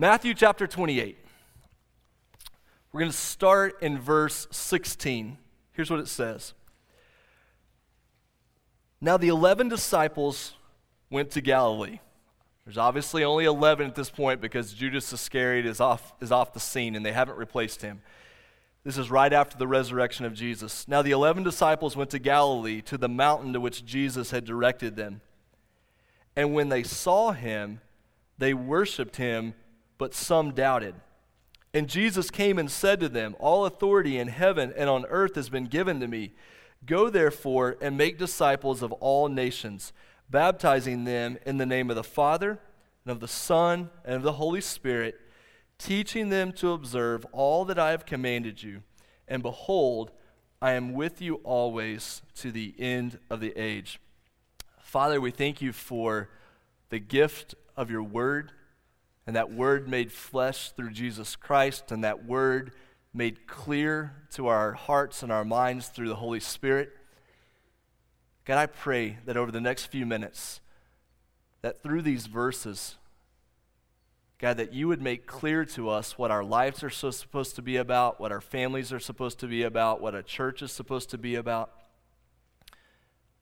Matthew chapter 28. We're going to start in verse 16. Here's what it says Now the 11 disciples went to Galilee. There's obviously only 11 at this point because Judas Iscariot is off, is off the scene and they haven't replaced him. This is right after the resurrection of Jesus. Now the 11 disciples went to Galilee, to the mountain to which Jesus had directed them. And when they saw him, they worshiped him, but some doubted. And Jesus came and said to them, All authority in heaven and on earth has been given to me. Go therefore and make disciples of all nations, baptizing them in the name of the Father, and of the Son, and of the Holy Spirit, teaching them to observe all that I have commanded you. And behold, I am with you always to the end of the age. Father, we thank you for the gift of your word, and that word made flesh through Jesus Christ, and that word made clear to our hearts and our minds through the Holy Spirit. God, I pray that over the next few minutes, that through these verses, God, that you would make clear to us what our lives are so supposed to be about, what our families are supposed to be about, what a church is supposed to be about.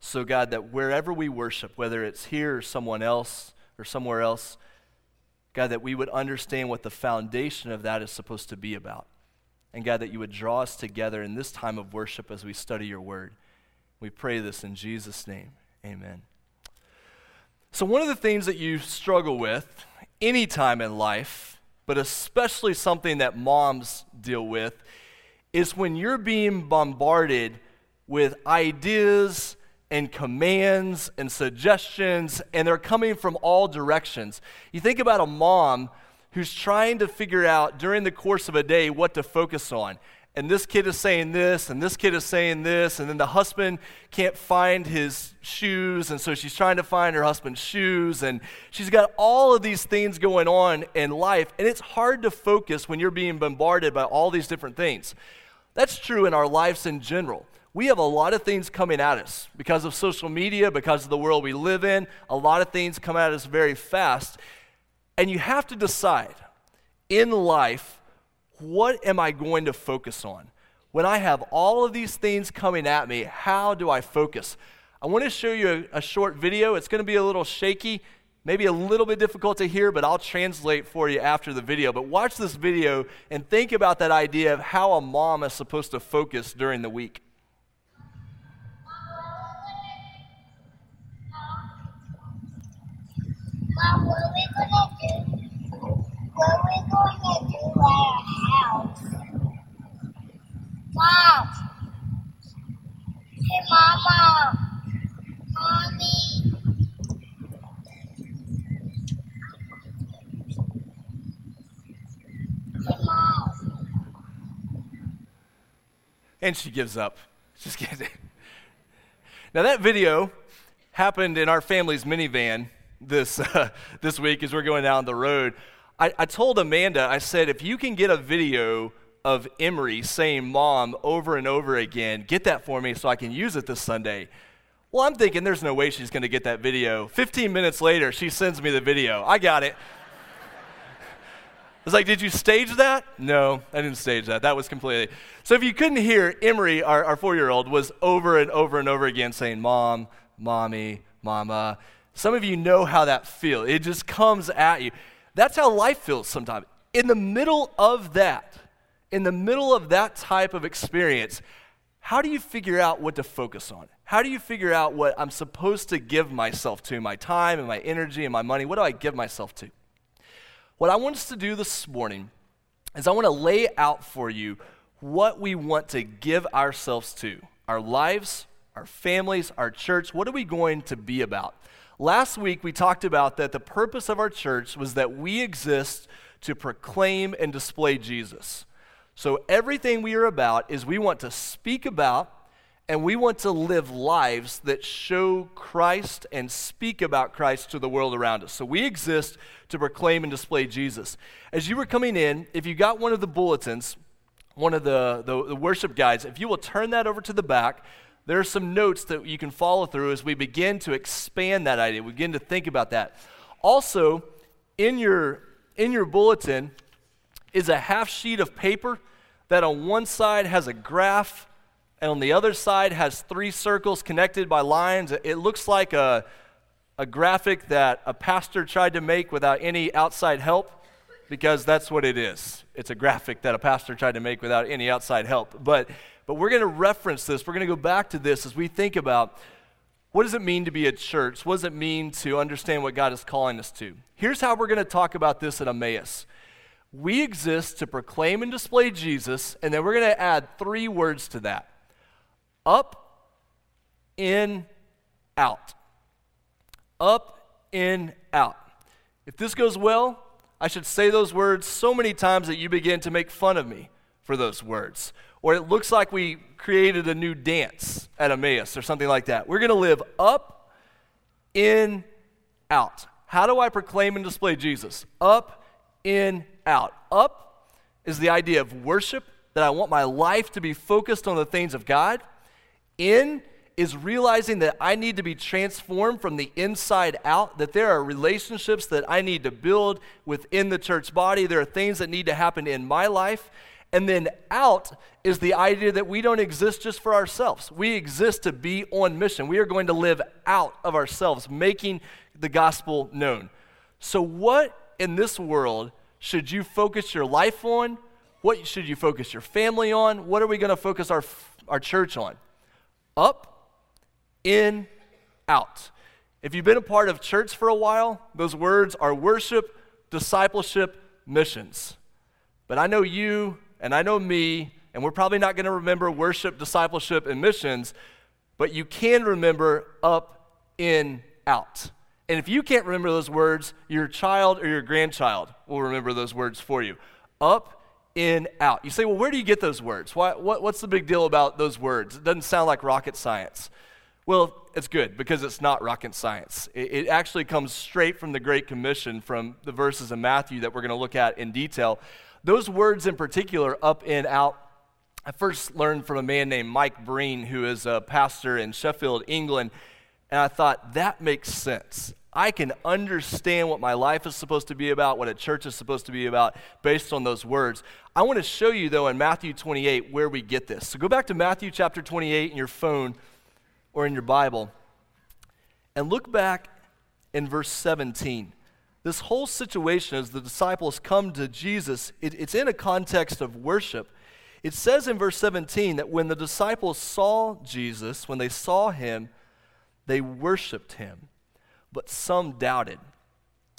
So, God, that wherever we worship, whether it's here or someone else or somewhere else, God, that we would understand what the foundation of that is supposed to be about. And God, that you would draw us together in this time of worship as we study your word. We pray this in Jesus' name. Amen. So, one of the things that you struggle with any time in life, but especially something that moms deal with, is when you're being bombarded with ideas and commands and suggestions, and they're coming from all directions. You think about a mom who's trying to figure out during the course of a day what to focus on. And this kid is saying this, and this kid is saying this, and then the husband can't find his shoes, and so she's trying to find her husband's shoes, and she's got all of these things going on in life, and it's hard to focus when you're being bombarded by all these different things. That's true in our lives in general we have a lot of things coming at us because of social media, because of the world we live in. A lot of things come at us very fast. And you have to decide in life what am I going to focus on? When I have all of these things coming at me, how do I focus? I want to show you a, a short video. It's going to be a little shaky, maybe a little bit difficult to hear, but I'll translate for you after the video. But watch this video and think about that idea of how a mom is supposed to focus during the week. Mom, what are we gonna do? What are we gonna do at our house? Mom. Hey, Mama. Mommy. Hey, Mom. And she gives up. Just kidding. Now, that video happened in our family's minivan this, uh, this week as we're going down the road. I, I told Amanda, I said, if you can get a video of Emery saying mom over and over again, get that for me so I can use it this Sunday. Well, I'm thinking there's no way she's going to get that video. 15 minutes later, she sends me the video. I got it. I was like, did you stage that? No, I didn't stage that. That was completely. So if you couldn't hear, Emery, our, our four year old, was over and over and over again saying, Mom, Mommy, Mama. Some of you know how that feels. It just comes at you. That's how life feels sometimes. In the middle of that, in the middle of that type of experience, how do you figure out what to focus on? How do you figure out what I'm supposed to give myself to, my time and my energy and my money? What do I give myself to? What I want us to do this morning is I want to lay out for you what we want to give ourselves to our lives, our families, our church. What are we going to be about? Last week, we talked about that the purpose of our church was that we exist to proclaim and display Jesus. So, everything we are about is we want to speak about and we want to live lives that show Christ and speak about Christ to the world around us. So, we exist to proclaim and display Jesus. As you were coming in, if you got one of the bulletins, one of the, the, the worship guides, if you will turn that over to the back, there are some notes that you can follow through as we begin to expand that idea, we begin to think about that. Also, in your in your bulletin is a half sheet of paper that on one side has a graph and on the other side has three circles connected by lines. It looks like a, a graphic that a pastor tried to make without any outside help because that's what it is. It's a graphic that a pastor tried to make without any outside help. But, but we're going to reference this. We're going to go back to this as we think about what does it mean to be a church? What does it mean to understand what God is calling us to? Here's how we're going to talk about this at Emmaus. We exist to proclaim and display Jesus, and then we're going to add three words to that up, in, out. Up, in, out. If this goes well, I should say those words so many times that you begin to make fun of me for those words. Or it looks like we created a new dance at Emmaus or something like that. We're going to live up, in, out. How do I proclaim and display Jesus? Up, in, out. Up is the idea of worship, that I want my life to be focused on the things of God. In is realizing that I need to be transformed from the inside out, that there are relationships that I need to build within the church body. There are things that need to happen in my life. And then out is the idea that we don't exist just for ourselves. We exist to be on mission. We are going to live out of ourselves, making the gospel known. So, what in this world should you focus your life on? What should you focus your family on? What are we going to focus our, our church on? Up in, out. If you've been a part of church for a while, those words are worship, discipleship, missions. But I know you and I know me, and we're probably not going to remember worship, discipleship, and missions, but you can remember up, in, out. And if you can't remember those words, your child or your grandchild will remember those words for you. Up, in, out. You say, well, where do you get those words? Why, what, what's the big deal about those words? It doesn't sound like rocket science. Well, it's good because it's not rocket science. It, it, actually comes straight from the Great Commission from the verses in Matthew that we're going to look at in detail. Those words in particular, up and out, I first learned from a man named Mike Breen, who is a pastor in Sheffield, England, and I thought that makes sense. I can understand what my life is supposed to be about, what a church is supposed to be about, based on those words. I want to show you, though, in Matthew 28 where we get this. So go back to Matthew chapter 28 in your phone or in your Bible and look back in verse 17. This whole situation, as the disciples come to Jesus, it, it's in a context of worship. It says in verse 17 that when the disciples saw Jesus, when they saw him, they worshiped him, but some doubted.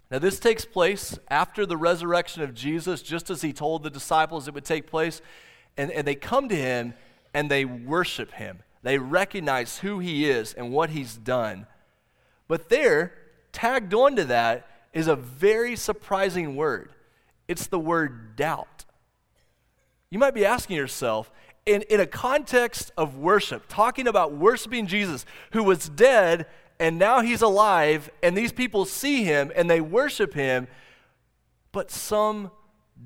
Now, this takes place after the resurrection of Jesus, just as he told the disciples it would take place. And, and they come to him and they worship him. They recognize who he is and what he's done. But there, tagged onto that, is a very surprising word. It's the word doubt. You might be asking yourself, in, in a context of worship, talking about worshiping Jesus, who was dead and now he's alive, and these people see him and they worship him, but some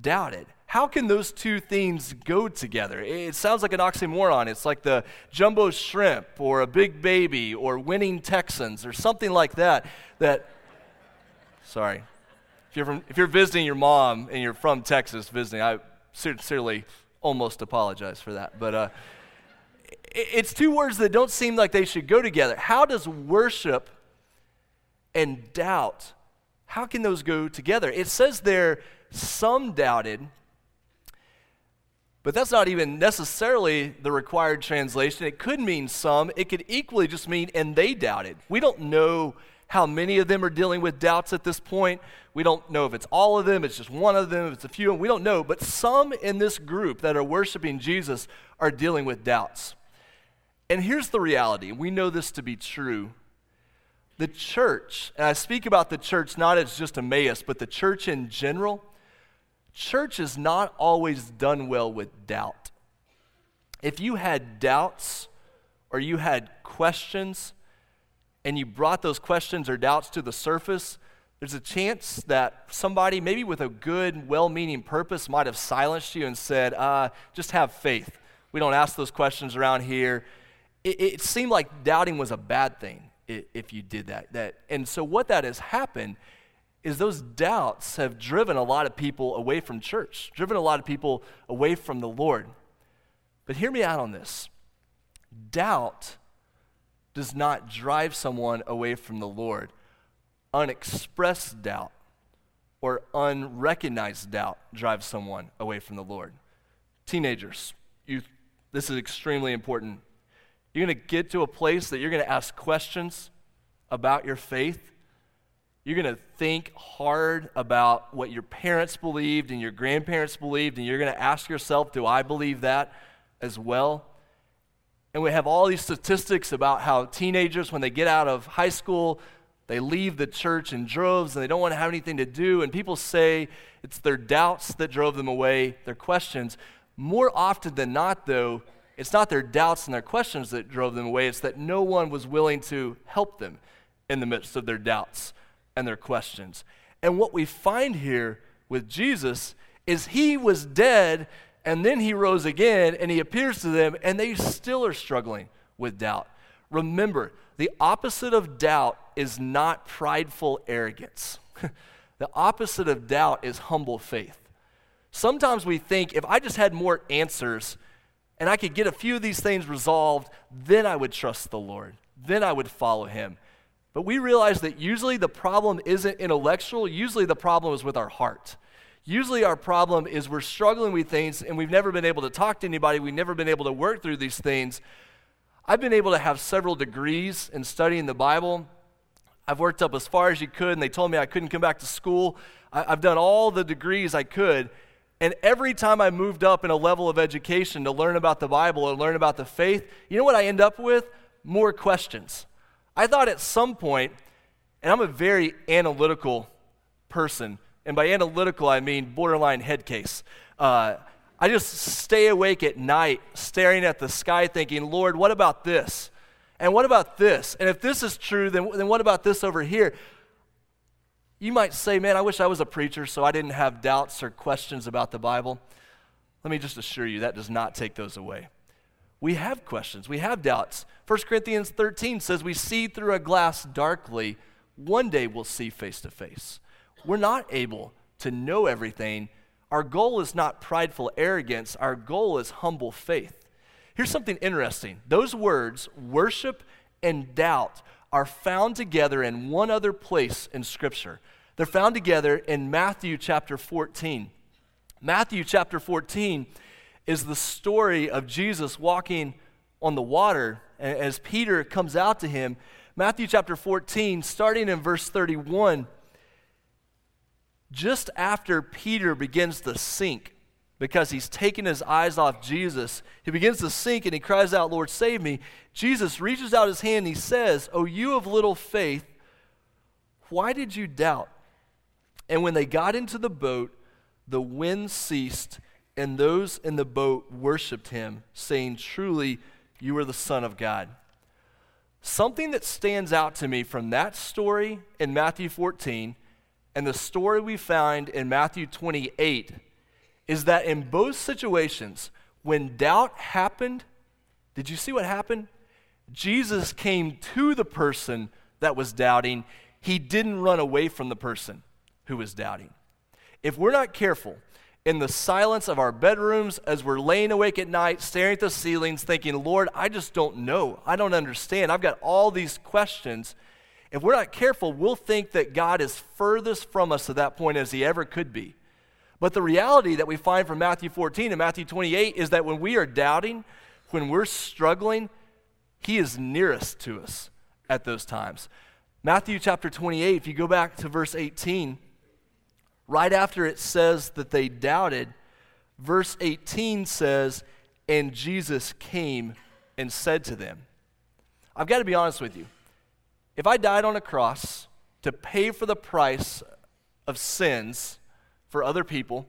doubted. How can those two things go together? It sounds like an oxymoron. It's like the jumbo shrimp or a big baby or winning Texans or something like that. That, sorry. If you're, from, if you're visiting your mom and you're from Texas visiting, I sincerely almost apologize for that. But uh, it's two words that don't seem like they should go together. How does worship and doubt, how can those go together? It says there, some doubted, but that's not even necessarily the required translation. It could mean some. It could equally just mean, and they doubted. We don't know how many of them are dealing with doubts at this point. We don't know if it's all of them, it's just one of them, if it's a few, and we don't know. But some in this group that are worshiping Jesus are dealing with doubts. And here's the reality we know this to be true. The church, and I speak about the church not as just Emmaus, but the church in general church is not always done well with doubt. If you had doubts or you had questions and you brought those questions or doubts to the surface, there's a chance that somebody, maybe with a good, well meaning purpose, might have silenced you and said, uh, just have faith. We don't ask those questions around here. It, it seemed like doubting was a bad thing if you did that. that. And so, what that has happened is those doubts have driven a lot of people away from church, driven a lot of people away from the Lord. But hear me out on this doubt does not drive someone away from the Lord. Unexpressed doubt or unrecognized doubt drives someone away from the Lord. Teenagers, youth, this is extremely important. You're going to get to a place that you're going to ask questions about your faith. You're going to think hard about what your parents believed and your grandparents believed, and you're going to ask yourself, do I believe that as well? And we have all these statistics about how teenagers, when they get out of high school, they leave the church in droves and they don't want to have anything to do. And people say it's their doubts that drove them away, their questions. More often than not, though, it's not their doubts and their questions that drove them away, it's that no one was willing to help them in the midst of their doubts and their questions. And what we find here with Jesus is he was dead and then he rose again and he appears to them, and they still are struggling with doubt. Remember, the opposite of doubt is not prideful arrogance. the opposite of doubt is humble faith. Sometimes we think if I just had more answers and I could get a few of these things resolved, then I would trust the Lord. Then I would follow him. But we realize that usually the problem isn't intellectual, usually the problem is with our heart. Usually, our problem is we're struggling with things and we've never been able to talk to anybody. We've never been able to work through these things. I've been able to have several degrees in studying the Bible. I've worked up as far as you could, and they told me I couldn't come back to school. I, have done all the degrees I could. And every time I moved up in a level of education to learn about the Bible or learn about the faith, you know what I end up with? More questions. I thought at some point, and I'm a very analytical person, and by analytical, I mean borderline head case. Uh, I just stay awake at night staring at the sky thinking, Lord, what about this? And what about this? And if this is true, then, then what about this over here? You might say, man, I wish I was a preacher so I didn't have doubts or questions about the Bible. Let me just assure you, that does not take those away. We have questions, we have doubts. 1 Corinthians 13 says, We see through a glass darkly, one day we'll see face to face. We're not able to know everything. Our goal is not prideful arrogance, our goal is humble faith. Here's something interesting those words, worship and doubt, are found together in one other place in Scripture. They're found together in Matthew chapter 14. Matthew chapter 14 is the story of Jesus walking on the water as Peter comes out to him. Matthew chapter 14, starting in verse 31 just after Peter begins to sink because he's taken his eyes off Jesus, he begins to sink and he cries out, Lord, save me. Jesus reaches out his hand and he says, Oh, you of little faith, why did you doubt? And when they got into the boat, the wind ceased, and those in the boat worshiped him, saying, Truly, you are the Son of God. Something that stands out to me from that story in Matthew 14 and the story we find in Matthew 28 is that in both situations, when doubt happened, did you see what happened? Jesus came to the person that was doubting. He didn't run away from the person who was doubting. If we're not careful, in the silence of our bedrooms, as we're laying awake at night, staring at the ceilings, thinking, Lord, I just don't know. I don't understand. I've got all these questions. If we're not careful, we'll think that God is furthest from us to that point as he ever could be. But the reality that we find from Matthew 14 and Matthew 28 is that when we are doubting, when we're struggling, he is nearest to us at those times. Matthew chapter 28, if you go back to verse 18, right after it says that they doubted, verse 18 says, And Jesus came and said to them, I've got to be honest with you. If I died on a cross to pay for the price of sins for other people,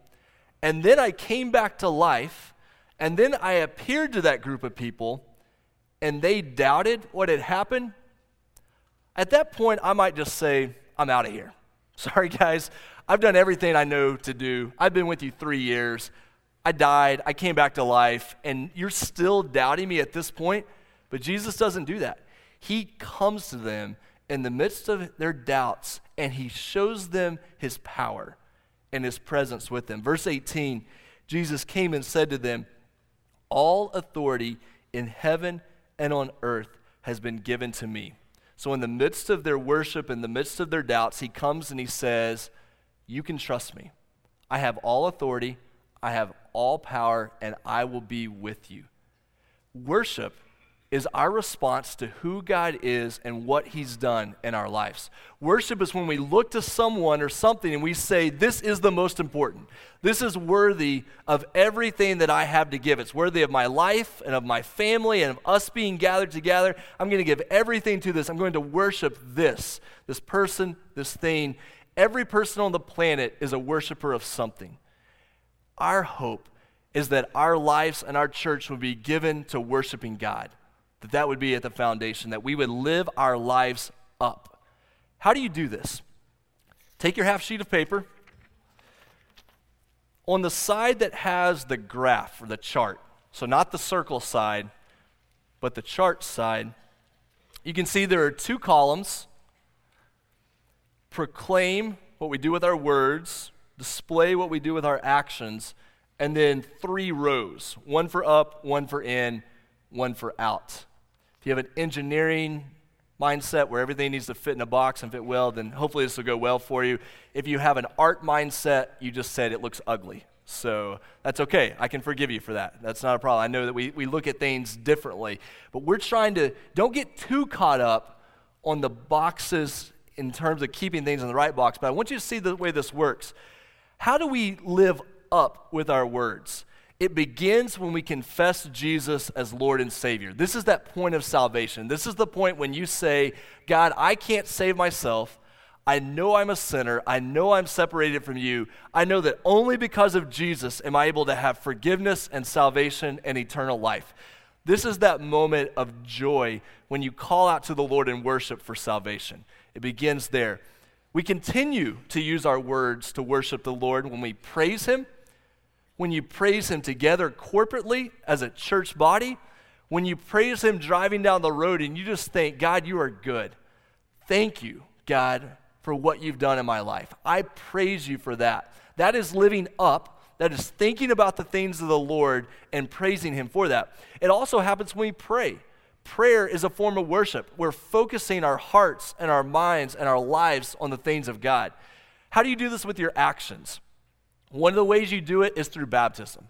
and then I came back to life, and then I appeared to that group of people, and they doubted what had happened, at that point, I might just say, I'm out of here. Sorry, guys. I've done everything I know to do. I've been with you three years. I died. I came back to life. And you're still doubting me at this point? But Jesus doesn't do that. He comes to them in the midst of their doubts and he shows them his power and his presence with them. Verse 18 Jesus came and said to them, All authority in heaven and on earth has been given to me. So, in the midst of their worship, in the midst of their doubts, he comes and he says, You can trust me. I have all authority, I have all power, and I will be with you. Worship is our response to who God is and what He's done in our lives. Worship is when we look to someone or something and we say, This is the most important. This is worthy of everything that I have to give. It's worthy of my life and of my family and of us being gathered together. I'm going to give everything to this. I'm going to worship this, this person, this thing. Every person on the planet is a worshiper of something. Our hope is that our lives and our church will be given to worshiping God that that would be at the foundation, that we would live our lives up. How do you do this? Take your half sheet of paper. On the side that has the graph or the chart, so not the circle side, but the chart side, you can see there are two columns proclaim what we do with our words, display what we do with our actions, and then three rows one for up, one for in, one for out. If you have an engineering mindset where everything needs to fit in a box and fit well, then hopefully this will go well for you. If you have an art mindset, you just said it looks ugly. So that's okay. I can forgive you for that. That's not a problem. I know that we, we look at things differently. But we're trying to, don't get too caught up on the boxes in terms of keeping things in the right box. But I want you to see the way this works. How do we live up with our words? It begins when we confess Jesus as Lord and Savior. This is that point of salvation. This is the point when you say, God, I can't save myself. I know I'm a sinner. I know I'm separated from you. I know that only because of Jesus am I able to have forgiveness and salvation and eternal life. This is that moment of joy when you call out to the Lord in worship for salvation. It begins there. We continue to use our words to worship the Lord when we praise Him when you praise Him together corporately as a church body, when you praise Him driving down the road and you just think, God, you are good. Thank you, God, for what you've done in my life. I praise you for that. That is living up. That is thinking about the things of the Lord and praising Him for that. It also happens when we pray. Prayer is a form of worship. We're focusing our hearts and our minds and our lives on the things of God. How do you do this with your actions? One of the ways you do it is through baptism.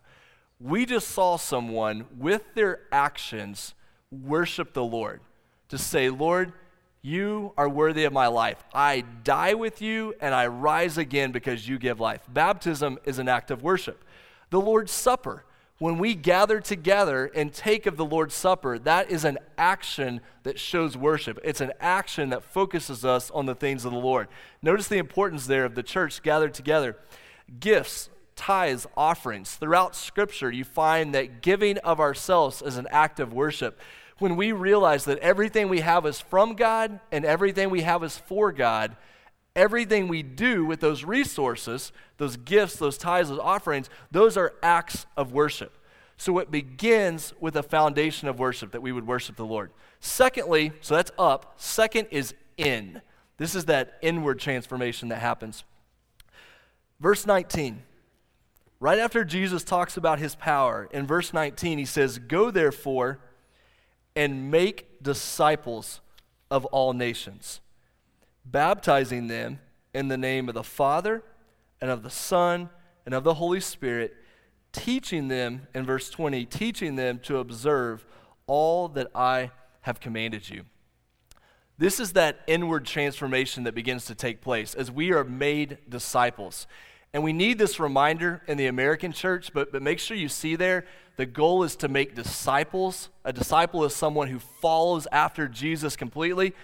We just saw someone with their actions worship the Lord to say, Lord, you are worthy of my life. I die with you and I rise again because you give life. Baptism is an act of worship. The Lord's Supper, when we gather together and take of the Lord's Supper, that is an action that shows worship. It's an action that focuses us on the things of the Lord. Notice the importance there of the church gathered together gifts, tithes, offerings. Throughout Scripture, you find that giving of ourselves is an act of worship. When we realize that everything we have is from God and everything we have is for God, everything we do with those resources, those gifts, those tithes, those offerings, those are acts of worship. So it begins with a foundation of worship that we would worship the Lord. Secondly, so that's up. Second is in. This is that inward transformation that happens. Verse 19, right after Jesus talks about his power, in verse 19, he says, Go therefore and make disciples of all nations, baptizing them in the name of the Father and of the Son and of the Holy Spirit, teaching them, in verse 20, teaching them to observe all that I have commanded you. This is that inward transformation that begins to take place as we are made disciples. And we need this reminder in the American church, but, but make sure you see there the goal is to make disciples. A disciple is someone who follows after Jesus completely.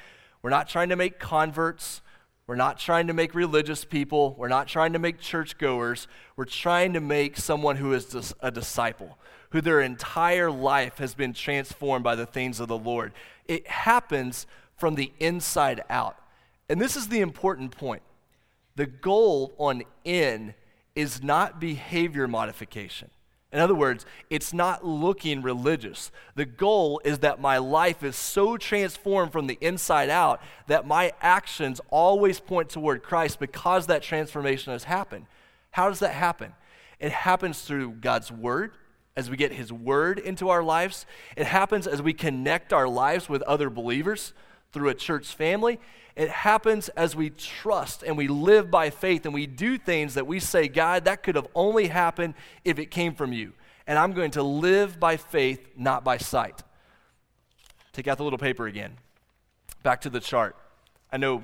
We're not trying to make converts. We're not trying to make religious people. We're not trying to make churchgoers. We're trying to make someone who is a disciple, who their entire life has been transformed by the things of the Lord. It happens from the inside out. And this is the important point. The goal on in is not behavior modification. In other words, it's not looking religious. The goal is that my life is so transformed from the inside out that my actions always point toward Christ because that transformation has happened. How does that happen? It happens through God's Word, as we get His Word into our lives. It happens as we connect our lives with other believers through a church family. It happens as we trust and we live by faith and we do things that we say, God, that could have only happened if it came from you. And I'm going to live by faith, not by sight. Take out the little paper again. Back to the chart. I know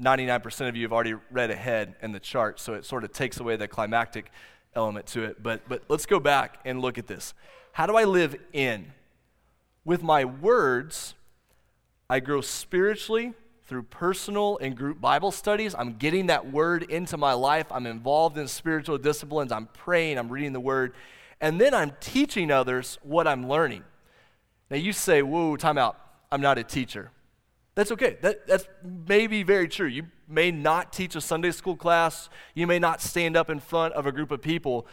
99% of you have already read ahead in the chart, so it sort of takes away the climactic element to it. But, but let's go back and look at this. How do I live in? With my words, I grow spiritually through personal and group Bible studies. I'm getting that word into my life. I'm involved in spiritual disciplines. I'm praying. I'm reading the word. And then I'm teaching others what I'm learning. Now you say, whoa, time out. I'm not a teacher. That's okay. That, that's maybe very true. You may not teach a Sunday school class. You may not stand up in front of a group of people.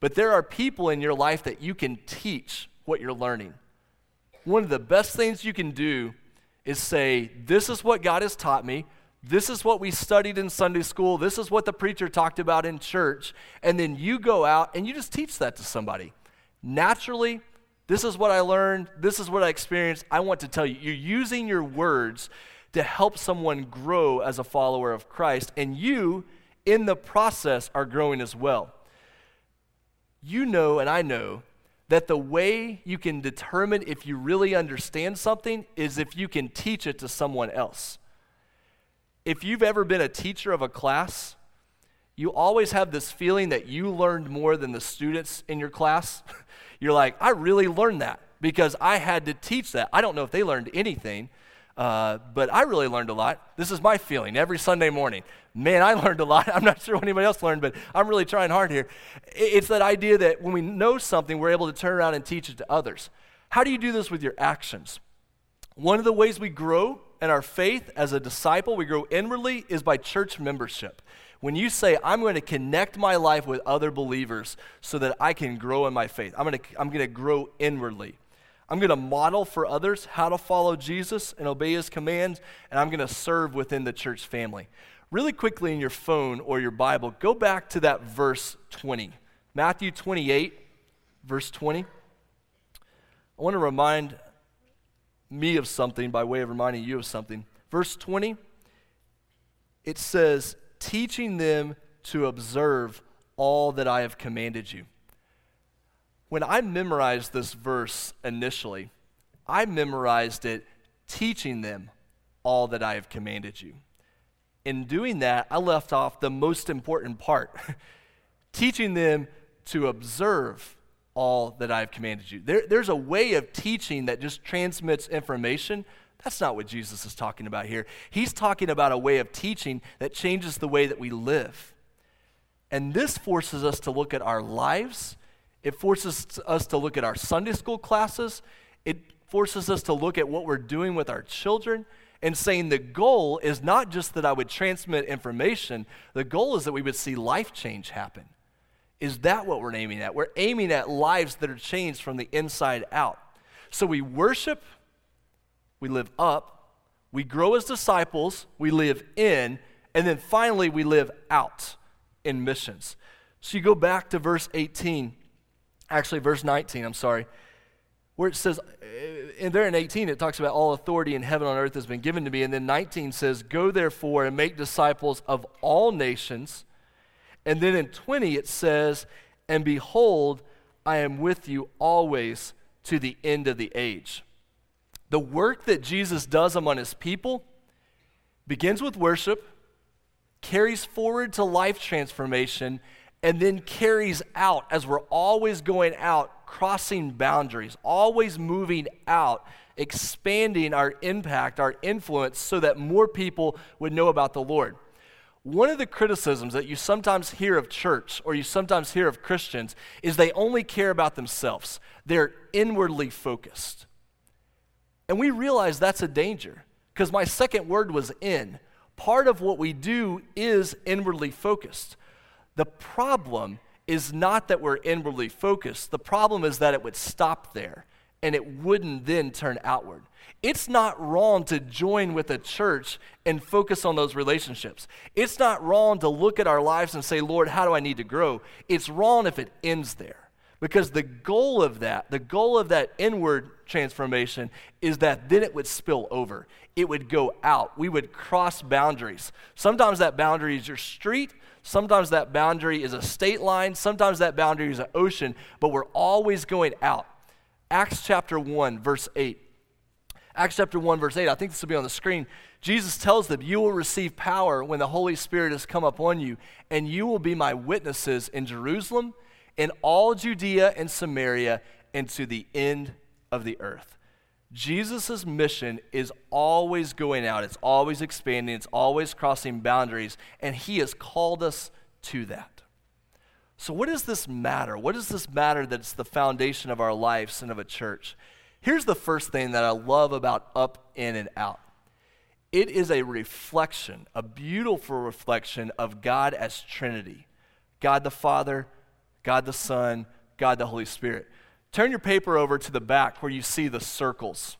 But there are people in your life that you can teach what you're learning. One of the best things you can do is say, This is what God has taught me. This is what we studied in Sunday school. This is what the preacher talked about in church. And then you go out and you just teach that to somebody. Naturally, this is what I learned. This is what I experienced. I want to tell you, you're using your words to help someone grow as a follower of Christ. And you, in the process, are growing as well. You know, and I know, that the way you can determine if you really understand something is if you can teach it to someone else. If you've ever been a teacher of a class, you always have this feeling that you learned more than the students in your class. You're like, I really learned that because I had to teach that. I don't know if they learned anything, uh, but I really learned a lot. This is my feeling every Sunday morning. Man, I learned a lot. I'm not sure what anybody else learned, but I'm really trying hard here. It's that idea that when we know something, we're able to turn around and teach it to others. How do you do this with your actions? One of the ways we grow in our faith as a disciple, we grow inwardly, is by church membership. When you say, I'm going to connect my life with other believers so that I can grow in my faith, I'm going to, I'm going to grow inwardly. I'm going to model for others how to follow Jesus and obey his commands, and I'm going to serve within the church family. Really quickly in your phone or your Bible, go back to that verse 20. Matthew 28, verse 20. I want to remind me of something by way of reminding you of something. Verse 20, it says, teaching them to observe all that I have commanded you. When I memorized this verse initially, I memorized it teaching them all that I have commanded you. In doing that, I left off the most important part teaching them to observe all that I have commanded you. There, there's a way of teaching that just transmits information. That's not what Jesus is talking about here. He's talking about a way of teaching that changes the way that we live. And this forces us to look at our lives it forces us to look at our Sunday school classes. It forces us to look at what we're doing with our children and saying the goal is not just that I would transmit information, the goal is that we would see life change happen. Is that what we're aiming at? We're aiming at lives that are changed from the inside out. So we worship, we live up, we grow as disciples, we live in, and then finally we live out in missions. So you go back to verse 18 actually, verse 19, I'm sorry, where it says, uh, and there in 18, it talks about all authority in heaven and earth has been given to me. And then 19 says, Go therefore and make disciples of all nations. And then in 20, it says, And behold, I am with you always to the end of the age. The work that Jesus does among his people begins with worship, carries forward to life transformation, and then carries out as we're always going out, crossing boundaries, always moving out, expanding our impact, our influence, so that more people would know about the Lord. One of the criticisms that you sometimes hear of church or you sometimes hear of Christians is they only care about themselves. They're inwardly focused. And we realize that's a danger because my second word was in. Part of what we do is inwardly focused. The problem is not that we're inwardly focused. The problem is that it would stop there and it wouldn't then turn outward. It's not wrong to join with a church and focus on those relationships. It's not wrong to look at our lives and say, Lord, how do I need to grow? It's wrong if it ends there. Because the goal of that, the goal of that inward transformation is that then it would spill over. It would go out. We would cross boundaries. Sometimes that boundary is your street. Sometimes that boundary is a state line. Sometimes that boundary is an ocean. But we're always going out. Acts chapter 1, verse 8. Acts chapter 1, verse 8. I think this will be on the screen. Jesus tells them, You will receive power when the Holy Spirit has come upon you, and you will be my witnesses in Jerusalem in all Judea and Samaria and to the end of the earth. Jesus' mission is always going out, it's always expanding, it's always crossing boundaries, and he has called us to that. So, what does this matter? What does this matter that it's the foundation of our lives and of a church? Here's the first thing that I love about up, in, and out it is a reflection, a beautiful reflection of God as Trinity God the Father, God the Son, God the Holy Spirit. Turn your paper over to the back where you see the circles.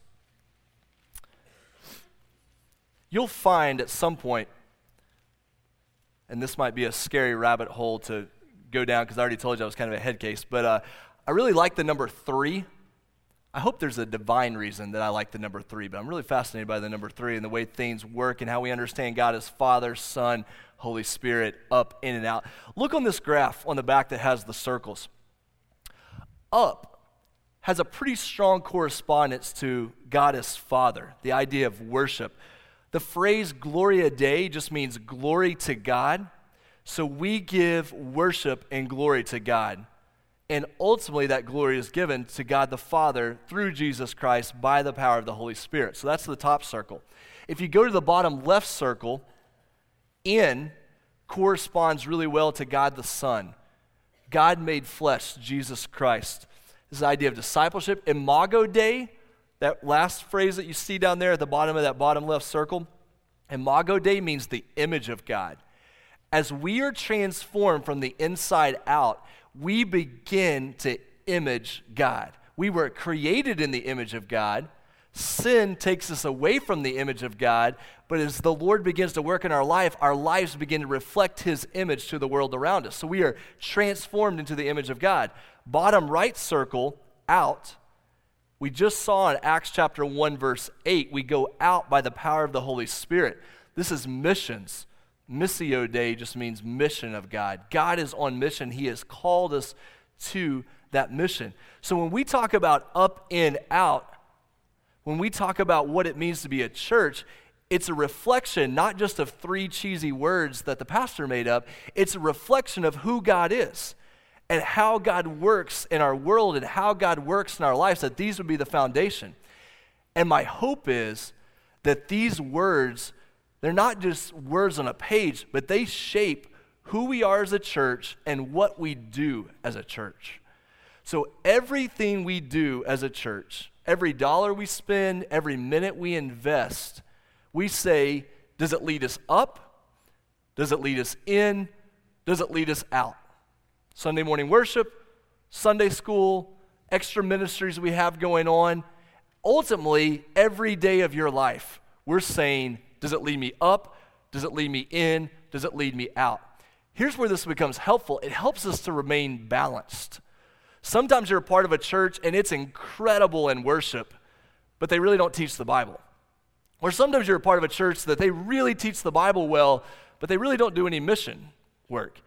You'll find at some point, and this might be a scary rabbit hole to go down because I already told you I was kind of a head case, but uh, I really like the number three. I hope there's a divine reason that I like the number three, but I'm really fascinated by the number three and the way things work and how we understand God as Father, Son, Holy Spirit up, in, and out. Look on this graph on the back that has the circles. Up has a pretty strong correspondence to God as Father, the idea of worship. The phrase Gloria Dei just means glory to God. So we give worship and glory to God. And ultimately, that glory is given to God the Father through Jesus Christ by the power of the Holy Spirit. So that's the top circle. If you go to the bottom left circle, in corresponds really well to God the Son. God made flesh, Jesus Christ. This idea of discipleship. Imago Dei, that last phrase that you see down there at the bottom of that bottom left circle, Imago Dei means the image of God. As we are transformed from the inside out, we begin to image God. We were created in the image of God sin takes us away from the image of God, but as the Lord begins to work in our life, our lives begin to reflect His image to the world around us. So we are transformed into the image of God. Bottom right circle, out. We just saw in Acts chapter 1, verse 8, we go out by the power of the Holy Spirit. This is missions. Missio Dei just means mission of God. God is on mission. He has called us to that mission. So when we talk about up in, out, when we talk about what it means to be a church, it's a reflection not just of three cheesy words that the pastor made up, it's a reflection of who God is and how God works in our world and how God works in our lives, that these would be the foundation. And my hope is that these words, they're not just words on a page, but they shape who we are as a church and what we do as a church. So everything we do as a church, every dollar we spend, every minute we invest, we say, does it lead us up? Does it lead us in? Does it lead us out? Sunday morning worship, Sunday school, extra ministries we have going on. Ultimately, every day of your life, we're saying, does it lead me up? Does it lead me in? Does it lead me out? Here's where this becomes helpful it helps us to remain balanced. Sometimes you're a part of a church and it's incredible in worship, but they really don't teach the Bible. Or sometimes you're a part of a church that they really teach the Bible well, but they really don't do any mission work.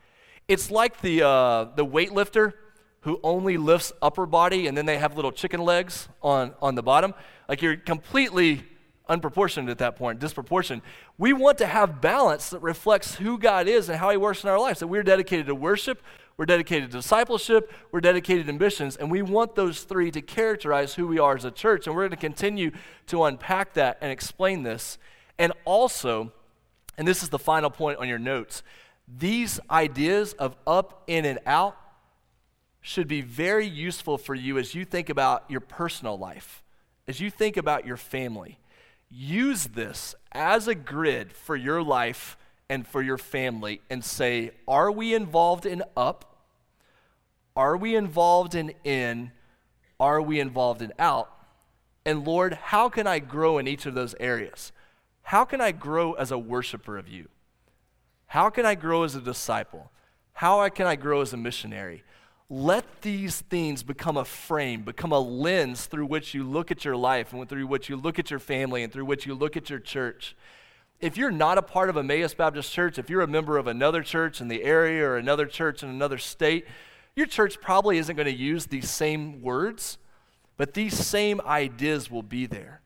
It's like the, uh, the weightlifter who only lifts upper body and then they have little chicken legs on, on the bottom. Like you're completely unproportionate at that point, disproportionate. We want to have balance that reflects who God is and how He works in our lives. That we're dedicated to worship, we're dedicated to discipleship, we're dedicated to missions, and we want those three to characterize who we are as a church. And we're going to continue to unpack that and explain this. And also, and this is the final point on your notes, these ideas of up, in, and out should be very useful for you as you think about your personal life, as you think about your family. Use this as a grid for your life and for your family and say, are we involved in up? Are we involved in in? Are we involved in out? And Lord, how can I grow in each of those areas? How can I grow as a worshiper of you? How can I grow as a disciple? How can I grow as a missionary? Let these things become a frame, become a lens through which you look at your life and through which you look at your family and through which you look at your church. If you're not a part of Emmaus Baptist Church, if you're a member of another church in the area or another church in another state, your church probably isn't going to use these same words, but these same ideas will be there.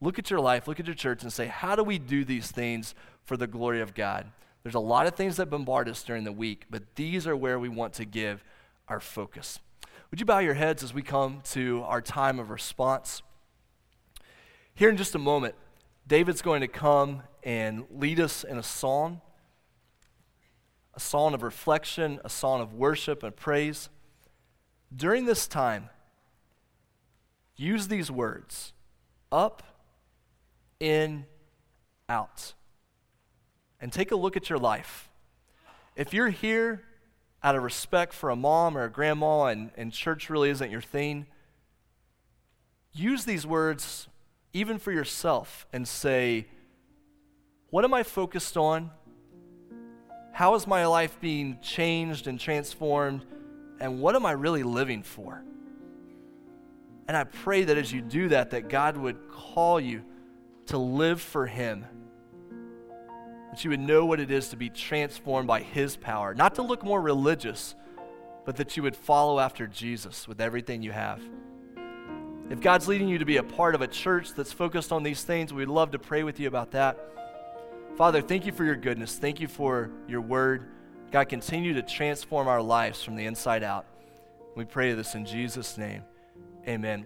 Look at your life, look at your church, and say, how do we do these things for the glory of God? There's a lot of things that bombard us during the week, but these are where we want to give our focus. Would you bow your heads as we come to our time of response? Here in just a moment, David's going to come and lead us in a song a song of reflection, a song of worship and praise. During this time, use these words up, in, out. And take a look at your life. If you're here out of respect for a mom or a grandma and, and church really isn't your thing, use these words even for yourself and say, What am I focused on? How is my life being changed and transformed? And what am I really living for? And I pray that as you do that, that God would call you to live for Him. That you would know what it is to be transformed by His power. Not to look more religious, but that you would follow after Jesus with everything you have. If God's leading you to be a part of a church that's focused on these things, we'd love to pray with you about that. Father, thank you for your goodness. Thank you for your word. God, continue to transform our lives from the inside out. We pray this in Jesus' name. Amen.